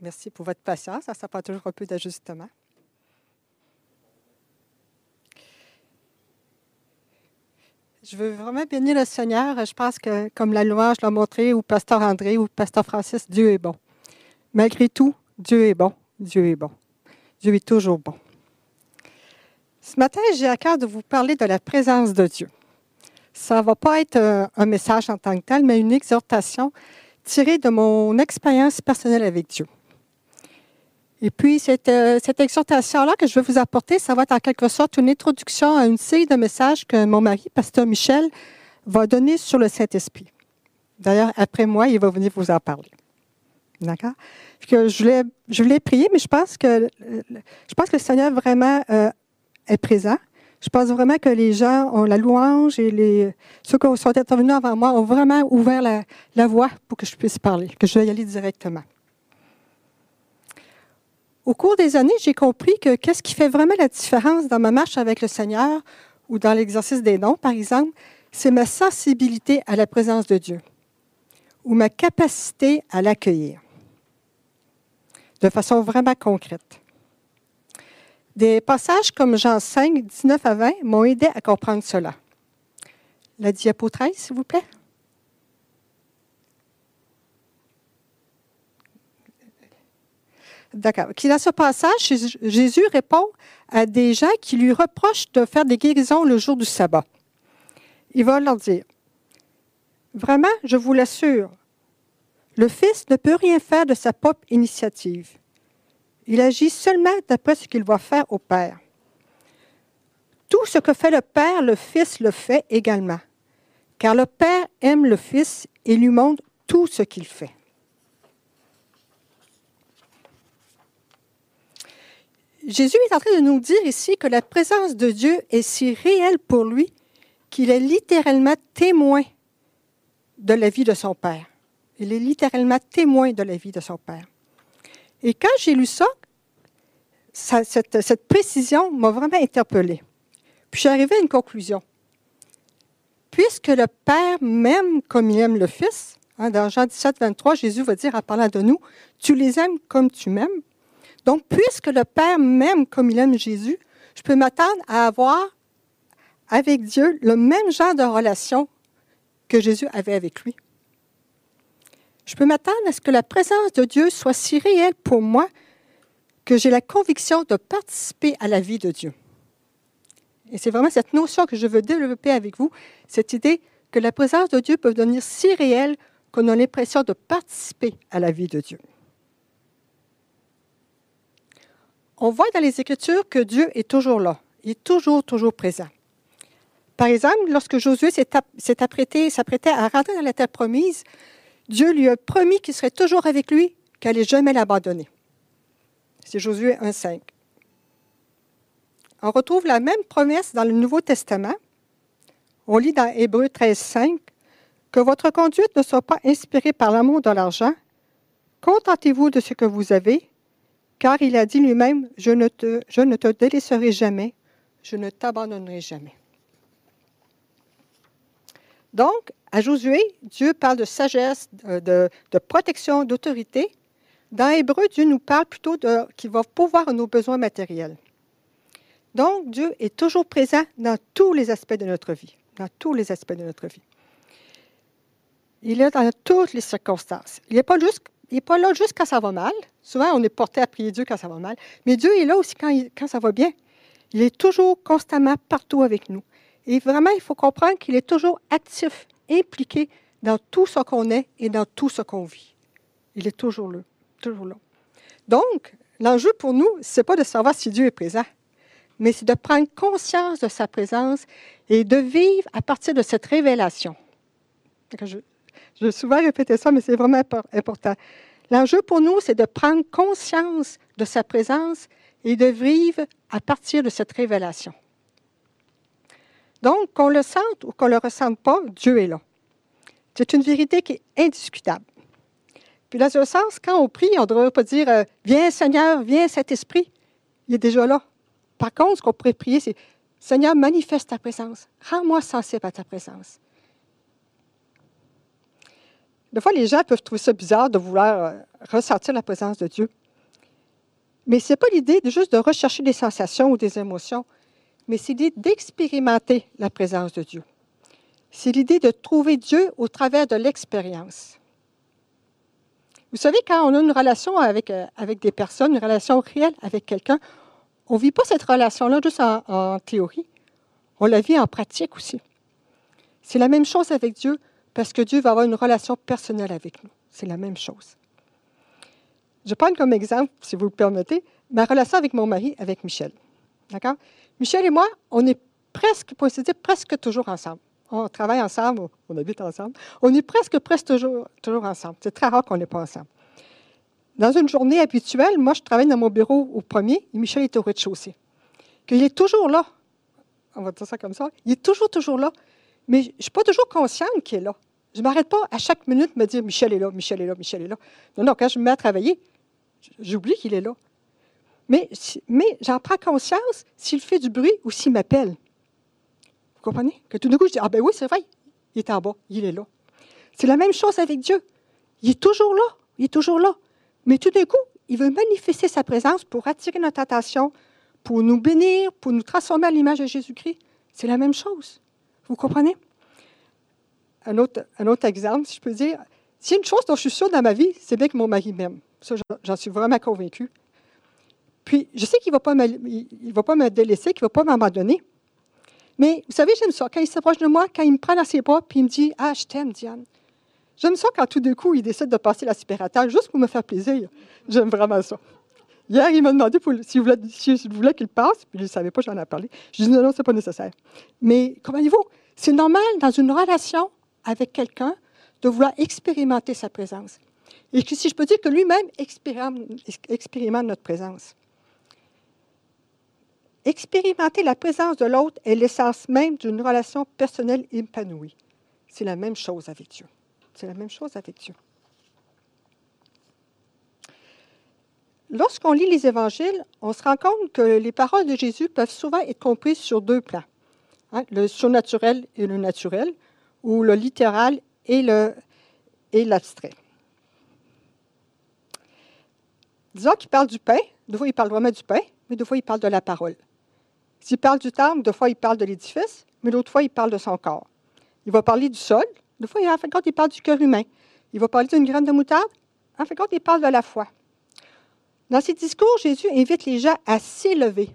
Merci pour votre patience. Ça, prend toujours un peu d'ajustement. Je veux vraiment bénir le Seigneur. Je pense que, comme la louange l'a montré, ou Pasteur André, ou Pasteur Francis, Dieu est bon. Malgré tout, Dieu est bon. Dieu est bon. Dieu est toujours bon. Ce matin, j'ai à cœur de vous parler de la présence de Dieu. Ça ne va pas être un, un message en tant que tel, mais une exhortation tirée de mon expérience personnelle avec Dieu. Et puis, cette, euh, cette exhortation-là que je vais vous apporter, ça va être en quelque sorte une introduction à une série de messages que mon mari, Pasteur Michel, va donner sur le Saint-Esprit. D'ailleurs, après moi, il va venir vous en parler. D'accord? Je, voulais, je voulais prier, mais je pense que, je pense que le Seigneur vraiment euh, est présent. Je pense vraiment que les gens ont la louange et ceux qui sont intervenus avant moi ont vraiment ouvert la, la voie pour que je puisse parler, que je vais y aller directement. Au cours des années, j'ai compris que qu'est-ce qui fait vraiment la différence dans ma marche avec le Seigneur ou dans l'exercice des dons, par exemple, c'est ma sensibilité à la présence de Dieu ou ma capacité à l'accueillir de façon vraiment concrète. Des passages comme Jean 5, 19 à 20 m'ont aidé à comprendre cela. La diapo 13, s'il vous plaît. D'accord. Qui dans ce passage, Jésus répond à des gens qui lui reprochent de faire des guérisons le jour du sabbat. Il va leur dire, vraiment, je vous l'assure, le Fils ne peut rien faire de sa propre initiative. Il agit seulement d'après ce qu'il va faire au Père. Tout ce que fait le Père, le Fils le fait également, car le Père aime le Fils et lui montre tout ce qu'il fait. Jésus est en train de nous dire ici que la présence de Dieu est si réelle pour lui qu'il est littéralement témoin de la vie de son Père. Il est littéralement témoin de la vie de son Père. Et quand j'ai lu ça, cette, précision m'a vraiment interpellée. Puis je suis arrivée à une conclusion. Puisque le Père m'aime comme il aime le Fils, hein, dans Jean 17, 23, Jésus va dire en parlant de nous, tu les aimes comme tu m'aimes. Donc, puisque le Père m'aime comme il aime Jésus, je peux m'attendre à avoir avec Dieu le même genre de relation que Jésus avait avec lui. Je peux m'attendre à ce que la présence de Dieu soit si réelle pour moi que j'ai la conviction de participer à la vie de Dieu. Et c'est vraiment cette notion que je veux développer avec vous, cette idée que la présence de Dieu peut devenir si réelle qu'on a l'impression de participer à la vie de Dieu. On voit dans les Écritures que Dieu est toujours là. Il est toujours, toujours présent. Par exemple, lorsque Josué s'est apprêté, s'apprêtait à rentrer dans la terre promise, Dieu lui a promis qu'il serait toujours avec lui, qu'il n'allait jamais l'abandonner. C'est Josué 1,5. On retrouve la même promesse dans le Nouveau Testament. On lit dans Hébreu 13,5 que votre conduite ne soit pas inspirée par l'amour de l'argent. Contentez-vous de ce que vous avez car il a dit lui-même, je, ne te, délaisserai jamais, je ne t'abandonnerai jamais. Donc, à Josué, Dieu parle de sagesse, de, de protection, d'autorité. Dans Hébreu, Dieu nous parle plutôt de qu'il va pouvoir nos besoins matériels. Donc, Dieu est toujours présent dans tous les aspects de notre vie, dans tous les aspects de notre vie. Il est dans toutes les circonstances. Il n'est pas juste il n'est pas là juste quand ça va mal. Souvent, on est porté à prier Dieu quand ça va mal. Mais Dieu est là aussi quand, quand ça va bien. Il est toujours constamment partout avec nous. Et vraiment, il faut comprendre qu'il est toujours actif, impliqué dans tout ce qu'on est et dans tout ce qu'on vit. Il est toujours là, toujours là. Donc, l'enjeu pour nous, ce n'est pas de savoir si Dieu est présent, mais c'est de prendre conscience de sa présence et de vivre à partir de cette révélation. Je vais souvent répéter ça, mais c'est vraiment important. L'enjeu pour nous, c'est de prendre conscience de sa présence et de vivre à partir de cette révélation. Donc, qu'on le sente ou qu'on ne le ressente pas, Dieu est là. C'est une vérité qui est indiscutable. Puis dans ce sens, quand on prie, on ne devrait pas dire euh, Viens Seigneur, viens Saint-Esprit. Il est déjà là. Par contre, ce qu'on pourrait prier, c'est Seigneur, manifeste ta présence. Rends-moi sensible à ta présence. Des fois, les gens peuvent trouver ça bizarre de vouloir euh, ressentir la présence de Dieu. Mais ce n'est pas l'idée juste de rechercher des sensations ou des émotions, mais c'est l'idée d'expérimenter la présence de Dieu. C'est l'idée de trouver Dieu au travers de l'expérience. Vous savez, quand on a une relation avec, euh, des personnes, une relation réelle avec quelqu'un, on ne vit pas cette relation-là juste en théorie, on la vit en pratique aussi. C'est la même chose avec Dieu parce que Dieu va avoir une relation personnelle avec nous. C'est la même chose. Je prends comme exemple, si vous le permettez, ma relation avec mon mari, avec Michel. D'accord? Michel et moi, on est presque, pour ainsi dire, presque toujours ensemble. On travaille ensemble, on habite ensemble. On est presque, presque toujours, toujours ensemble. C'est très rare qu'on n'est pas ensemble. Dans une journée habituelle, moi, je travaille dans mon bureau au premier et Michel est au rez-de-chaussée. Qu'il est toujours là. On va dire ça comme ça. Il est toujours, toujours là. Mais je ne suis pas toujours consciente qu'il est là. Je ne m'arrête pas à chaque minute de me dire Michel est là, Michel est là, Michel est là. Non, non, quand je me mets à travailler, j'oublie qu'il est là. Mais, mais j'en prends conscience s'il fait du bruit ou s'il m'appelle. Vous comprenez? Que tout d'un coup, je dis Ah ben oui, c'est vrai, il est en bas, il est là. C'est la même chose avec Dieu. Il est toujours là, il est toujours là. Mais tout d'un coup, il veut manifester sa présence pour attirer notre attention, pour nous bénir, pour nous transformer à l'image de Jésus-Christ. C'est la même chose. Vous comprenez? Un autre, exemple, si je peux dire, s'il y a une chose dont je suis sûre dans ma vie, c'est bien que mon mari m'aime. Ça, j'en suis vraiment convaincue. Puis, je sais qu'il ne va, pas me, il, va délaisser, qu'il ne va pas m'abandonner. Mais vous savez, j'aime ça. Quand il s'approche de moi, quand il me prend dans ses bras, puis il me dit Ah, je t'aime, Diane. J'aime ça quand tout d'un coup, il décide de passer l'aspirateur juste pour me faire plaisir. J'aime vraiment ça. Hier, il m'a demandé s'il voulait, voulait qu'il passe, puis je ne savais pas, j'en ai parlé. Je lui ai dit non, non, ce n'est pas nécessaire. Mais comment vous C'est normal dans une relation avec quelqu'un de vouloir expérimenter sa présence. Et que, si je peux dire que lui-même expérimente notre présence. Expérimenter la présence de l'autre est l'essence même d'une relation personnelle épanouie. C'est la même chose avec Dieu. C'est la même chose avec Dieu. Lorsqu'on lit les évangiles, on se rend compte que les paroles de Jésus peuvent souvent être comprises sur deux plans, hein, le surnaturel et le naturel, ou le littéral et l'abstrait. Disons qu'il parle du pain, deux fois il parle vraiment du pain, mais deux fois il parle de la parole. S'il parle du temple, deux fois il parle de l'édifice, mais l'autre fois il parle de son corps. Il va parler du sol, deux fois en fin de compte il parle du cœur humain. Il va parler d'une graine de moutarde, en fin de compte il parle de la foi. Dans ses discours, Jésus invite les gens à s'élever,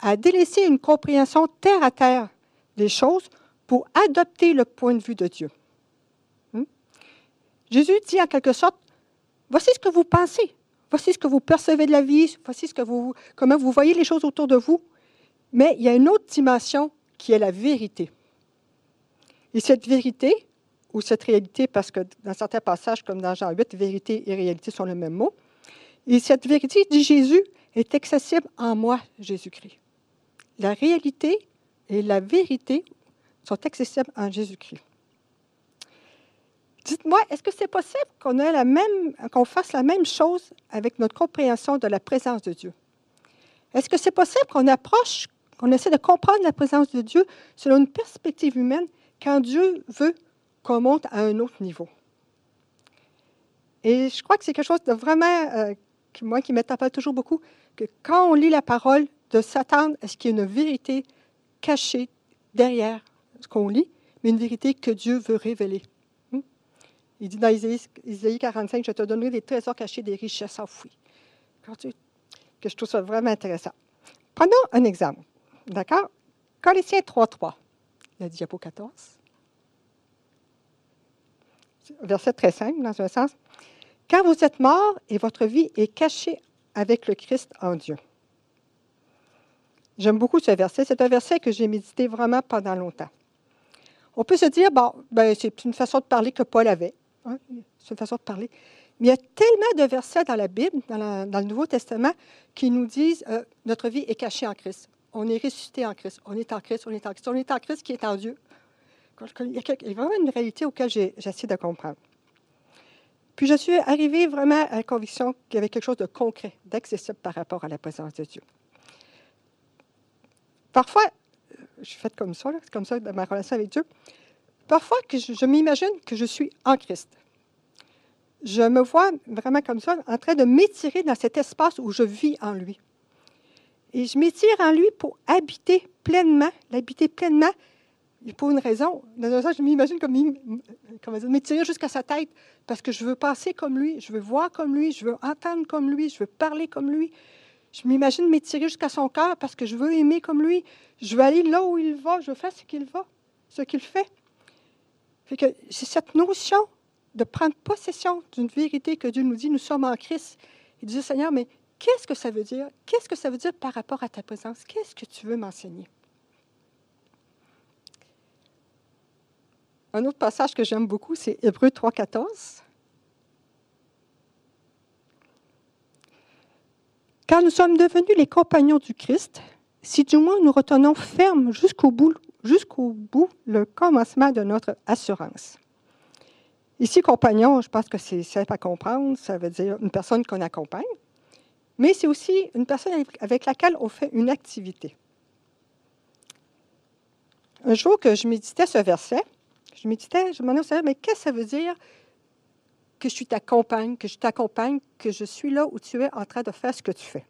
à délaisser une compréhension terre à terre des choses pour adopter le point de vue de Dieu. Hmm? Jésus dit en quelque sorte, voici ce que vous pensez, voici ce que vous percevez de la vie, voici ce que vous, comment vous voyez les choses autour de vous, mais il y a une autre dimension qui est la vérité. Et cette vérité, ou cette réalité, parce que dans certains passages, comme dans Jean 8, vérité et réalité sont le même mot, et cette vérité, dit Jésus, est accessible en moi, Jésus-Christ. La réalité et la vérité sont accessibles en Jésus-Christ. Dites-moi, est-ce que c'est possible qu'on la même, qu'on fasse la même chose avec notre compréhension de la présence de Dieu? Est-ce que c'est possible qu'on approche, qu'on essaie de comprendre la présence de Dieu selon une perspective humaine quand Dieu veut qu'on monte à un autre niveau? Et je crois que c'est quelque chose de vraiment, euh, moi, qui m'interpelle toujours beaucoup, que quand on lit la parole, de s'attendre à ce qu'il y ait une vérité cachée derrière ce qu'on lit, mais une vérité que Dieu veut révéler. Hmm? Il dit dans Isaïe, 45, je te donnerai des trésors cachés, des richesses enfouies. Que je trouve ça vraiment intéressant. Prenons un exemple. D'accord? Colossiens 3.3, la diapo 14. Verset très simple, dans un sens. Car vous êtes morts et votre vie est cachée avec le Christ en Dieu. J'aime beaucoup ce verset. C'est un verset que j'ai médité vraiment pendant longtemps. On peut se dire, bon, ben, c'est une façon de parler que Paul avait. Hein, c'est une façon de parler. Mais il y a tellement de versets dans la Bible, dans, le Nouveau Testament, qui nous disent euh, notre vie est cachée en Christ. On est ressuscité en Christ. On est en Christ, on est en Christ. On est en Christ qui est en Dieu. Il y a vraiment une réalité auquel j'essaie de comprendre. Puis je suis arrivée vraiment à la conviction qu'il y avait quelque chose de concret, d'accessible par rapport à la présence de Dieu. Parfois, je suis faite comme ça, c'est comme ça dans ma relation avec Dieu. Parfois, je, m'imagine que je suis en Christ. Je me vois vraiment comme ça, en train de m'étirer dans cet espace où je vis en lui. Et je m'étire en lui pour habiter pleinement, l'habiter pleinement, pour une raison. Dans un sens, je m'imagine comme m'étirer jusqu'à sa tête, parce que je veux passer comme lui, je veux voir comme lui, je veux entendre comme lui, je veux parler comme lui. Je m'imagine m'étirer jusqu'à son cœur parce que je veux aimer comme lui. Je veux aller là où il va, je veux faire ce qu'il va, ce qu'il fait. fait que c'est cette notion de prendre possession d'une vérité que Dieu nous dit, nous sommes en Christ. Il dit, Seigneur, mais qu'est-ce que ça veut dire? Qu'est-ce que ça veut dire par rapport à ta présence? Qu'est-ce que tu veux m'enseigner? Un autre passage que j'aime beaucoup, c'est Hébreu 3, 14. Car nous sommes devenus les compagnons du Christ, si du moins nous retenons ferme jusqu'au bout, jusqu'au bout le commencement de notre assurance. Ici, compagnon, je pense que c'est simple à comprendre, ça veut dire une personne qu'on accompagne, mais c'est aussi une personne avec laquelle on fait une activité. Un jour que je méditais ce verset, je méditais, je me demandais, mais qu'est-ce que ça veut dire que je suis ta compagne, que je t'accompagne, que je suis là où tu es en train de faire ce que tu fais.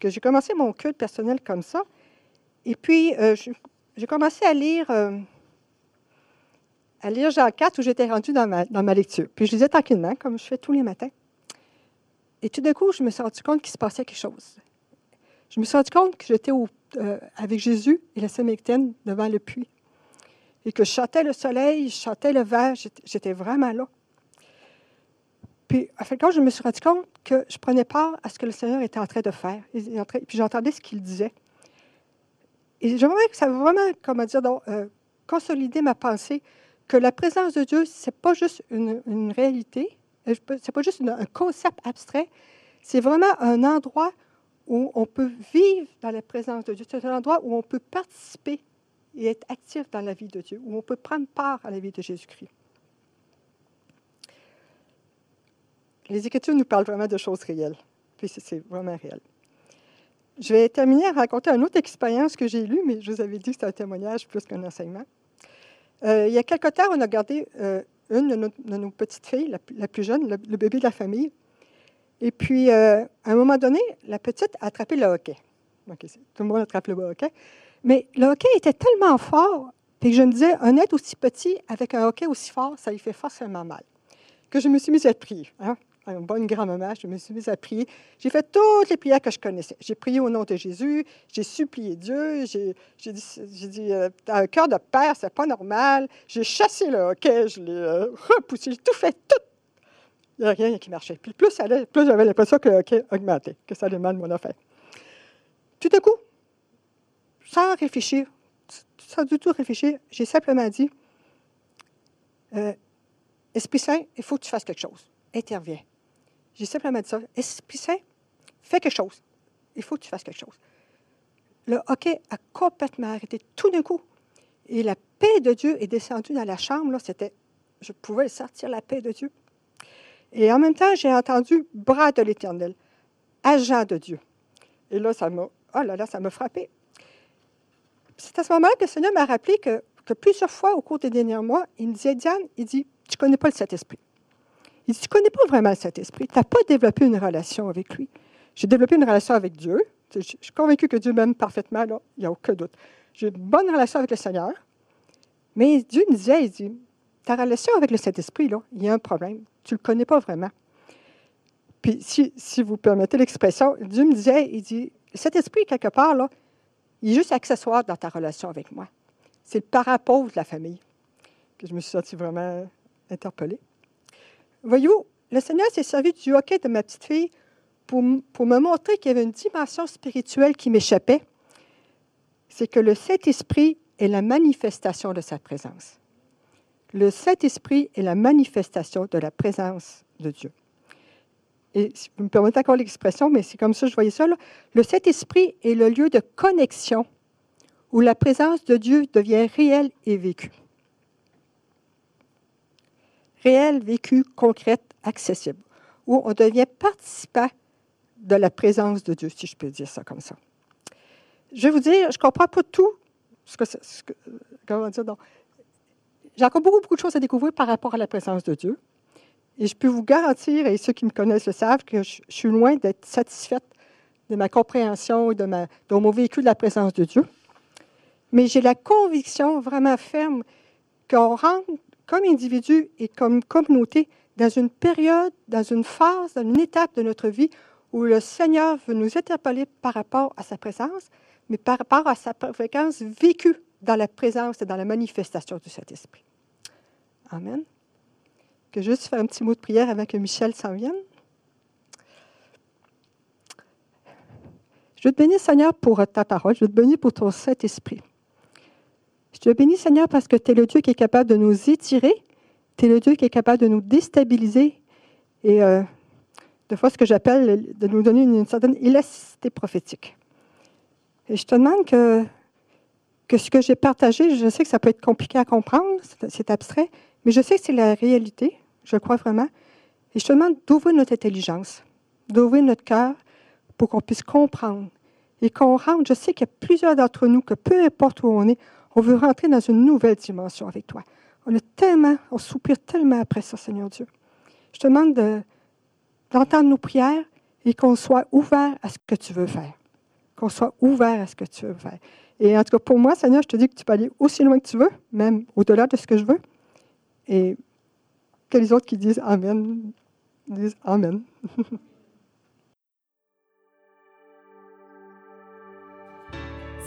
Que j'ai commencé mon culte personnel comme ça. Et puis, euh, j'ai commencé à lire, euh, à lire Jean 4 où j'étais rendue dans ma, dans ma lecture. Puis je lisais tranquillement, comme je fais tous les matins. Et tout d'un coup, je me suis rendu compte qu'il se passait quelque chose. Je me suis rendu compte que j'étais euh, avec Jésus et la Samaritaine devant le puits. Et que je chantais le soleil, je chantais le vent, j'étais vraiment là. Puis, à fait, quand je me suis rendu compte que je prenais part à ce que le Seigneur était en train de faire. Puis, j'entendais ce qu'il disait. Et je que ça va vraiment, comment dire, donc, euh, ma pensée que la présence de Dieu, ce n'est pas juste une, réalité, euh, c'est pas juste un concept abstrait, c'est vraiment un endroit où on peut vivre dans la présence de Dieu. C'est un endroit où on peut participer et être actif dans la vie de Dieu, où on peut prendre part à la vie de Jésus-Christ. Les Écritures nous parlent vraiment de choses réelles. Puis c'est vraiment réel. Je vais terminer à raconter une autre expérience que j'ai lue, mais je vous avais dit que c'était un témoignage plus qu'un enseignement. Euh, il y a quelque temps, on a gardé euh, une de nos, petites filles, la, plus jeune, le, bébé de la famille. Et puis, euh, à un moment donné, la petite a attrapé le hockey. tout le monde attrape le hockey. Mais le hockey était tellement fort, que je me disais, un être aussi petit avec un hockey aussi fort, ça lui fait forcément mal. Que je me suis mise à prier. Une bonne grand-maman, je me suis mise à prier. J'ai fait toutes les prières que je connaissais. J'ai prié au nom de Jésus, j'ai supplié Dieu, j'ai dit, dit euh, un cœur de père, c'est pas normal. J'ai chassé le hockey, je l'ai euh, repoussé, j'ai tout fait, tout. Il n'y a rien qui marchait. Puis plus, plus j'avais l'impression que le hockey augmentait, que ça allait mal mon affaire. Tout à coup, sans réfléchir, sans du tout réfléchir, j'ai simplement dit euh, Esprit Saint, il faut que tu fasses quelque chose. Interviens. J'ai simplement dit ça. Esprit Saint, fais quelque chose. Il faut que tu fasses quelque chose. Le hockey a complètement arrêté tout d'un coup. Et la paix de Dieu est descendue dans la chambre. Là, c'était, je pouvais sortir la paix de Dieu. Et en même temps, j'ai entendu bras de l'Éternel, agent de Dieu. Et là, ça m'a, oh là là, ça m'a frappé. C'est à ce moment-là que le Seigneur m'a rappelé que, que, plusieurs fois au cours des derniers mois, il me disait, Diane, il dit, tu connais pas le Saint-Esprit. Il dit, tu ne connais pas vraiment le Saint-Esprit. Tu n'as pas développé une relation avec lui. J'ai développé une relation avec Dieu. Je suis convaincu que Dieu m'aime parfaitement, il n'y a aucun doute. J'ai une bonne relation avec le Seigneur. Mais Dieu me disait, il dit, ta relation avec le Saint-Esprit, il y a un problème. Tu ne le connais pas vraiment. Puis, si, si vous permettez l'expression, Dieu me disait, il dit, le Saint-Esprit, quelque part, il est juste accessoire dans ta relation avec moi. C'est le parent pauvre de la famille. que je me suis sentie vraiment interpellée. Voyez-vous, le Seigneur s'est servi du hockey de ma petite fille pour, me montrer qu'il y avait une dimension spirituelle qui m'échappait. C'est que le Saint-Esprit est la manifestation de sa présence. Le Saint-Esprit est la manifestation de la présence de Dieu. Et si vous me permettez encore l'expression, mais c'est comme ça que je voyais ça. Le Saint-Esprit est le lieu de connexion où la présence de Dieu devient réelle et vécue. Réelle, vécue, concrète, accessible. Où on devient participant de la présence de Dieu, si je peux dire ça comme ça. Je vais vous dire, je ne comprends pas tout. Comment dire, J'ai encore beaucoup, beaucoup de choses à découvrir par rapport à la présence de Dieu. Et je peux vous garantir, et ceux qui me connaissent le savent, que je, suis loin d'être satisfaite de ma compréhension et de, de mon véhicule de la présence de Dieu. Mais j'ai la conviction vraiment ferme qu'on rentre comme individu et comme communauté dans une période, dans une phase, dans une étape de notre vie où le Seigneur veut nous interpeller par rapport à sa présence, mais par rapport à sa fréquence vécue dans la présence et dans la manifestation du Saint-Esprit. Amen. Que juste faire un petit mot de prière avant que Michel s'en vienne. Je te bénis, Seigneur, pour ta parole. Je te bénis pour ton Saint-Esprit. Je te bénis, Seigneur, parce que tu es le Dieu qui est capable de nous étirer. Tu es le Dieu qui est capable de nous déstabiliser et euh, de fois ce que j'appelle de nous donner une, certaine élasticité prophétique. Et je te demande que, que ce que j'ai partagé, je sais que ça peut être compliqué à comprendre, c'est abstrait, mais je sais que c'est la réalité, je crois vraiment. Et je te demande d'ouvrir notre intelligence, d'ouvrir notre cœur pour qu'on puisse comprendre et qu'on rentre. Je sais qu'il y a plusieurs d'entre nous que peu importe où on est, on veut rentrer dans une nouvelle dimension avec toi. On a tellement, on soupire tellement après ça, Seigneur Dieu. Je te demande de, d'entendre nos prières et qu'on soit ouvert à ce que tu veux faire. Qu'on soit ouvert à ce que tu veux faire. Et en tout cas, pour moi, Seigneur, je te dis que tu peux aller aussi loin que tu veux, même au-delà de ce que je veux. Et que les autres qui disent Amen disent Amen.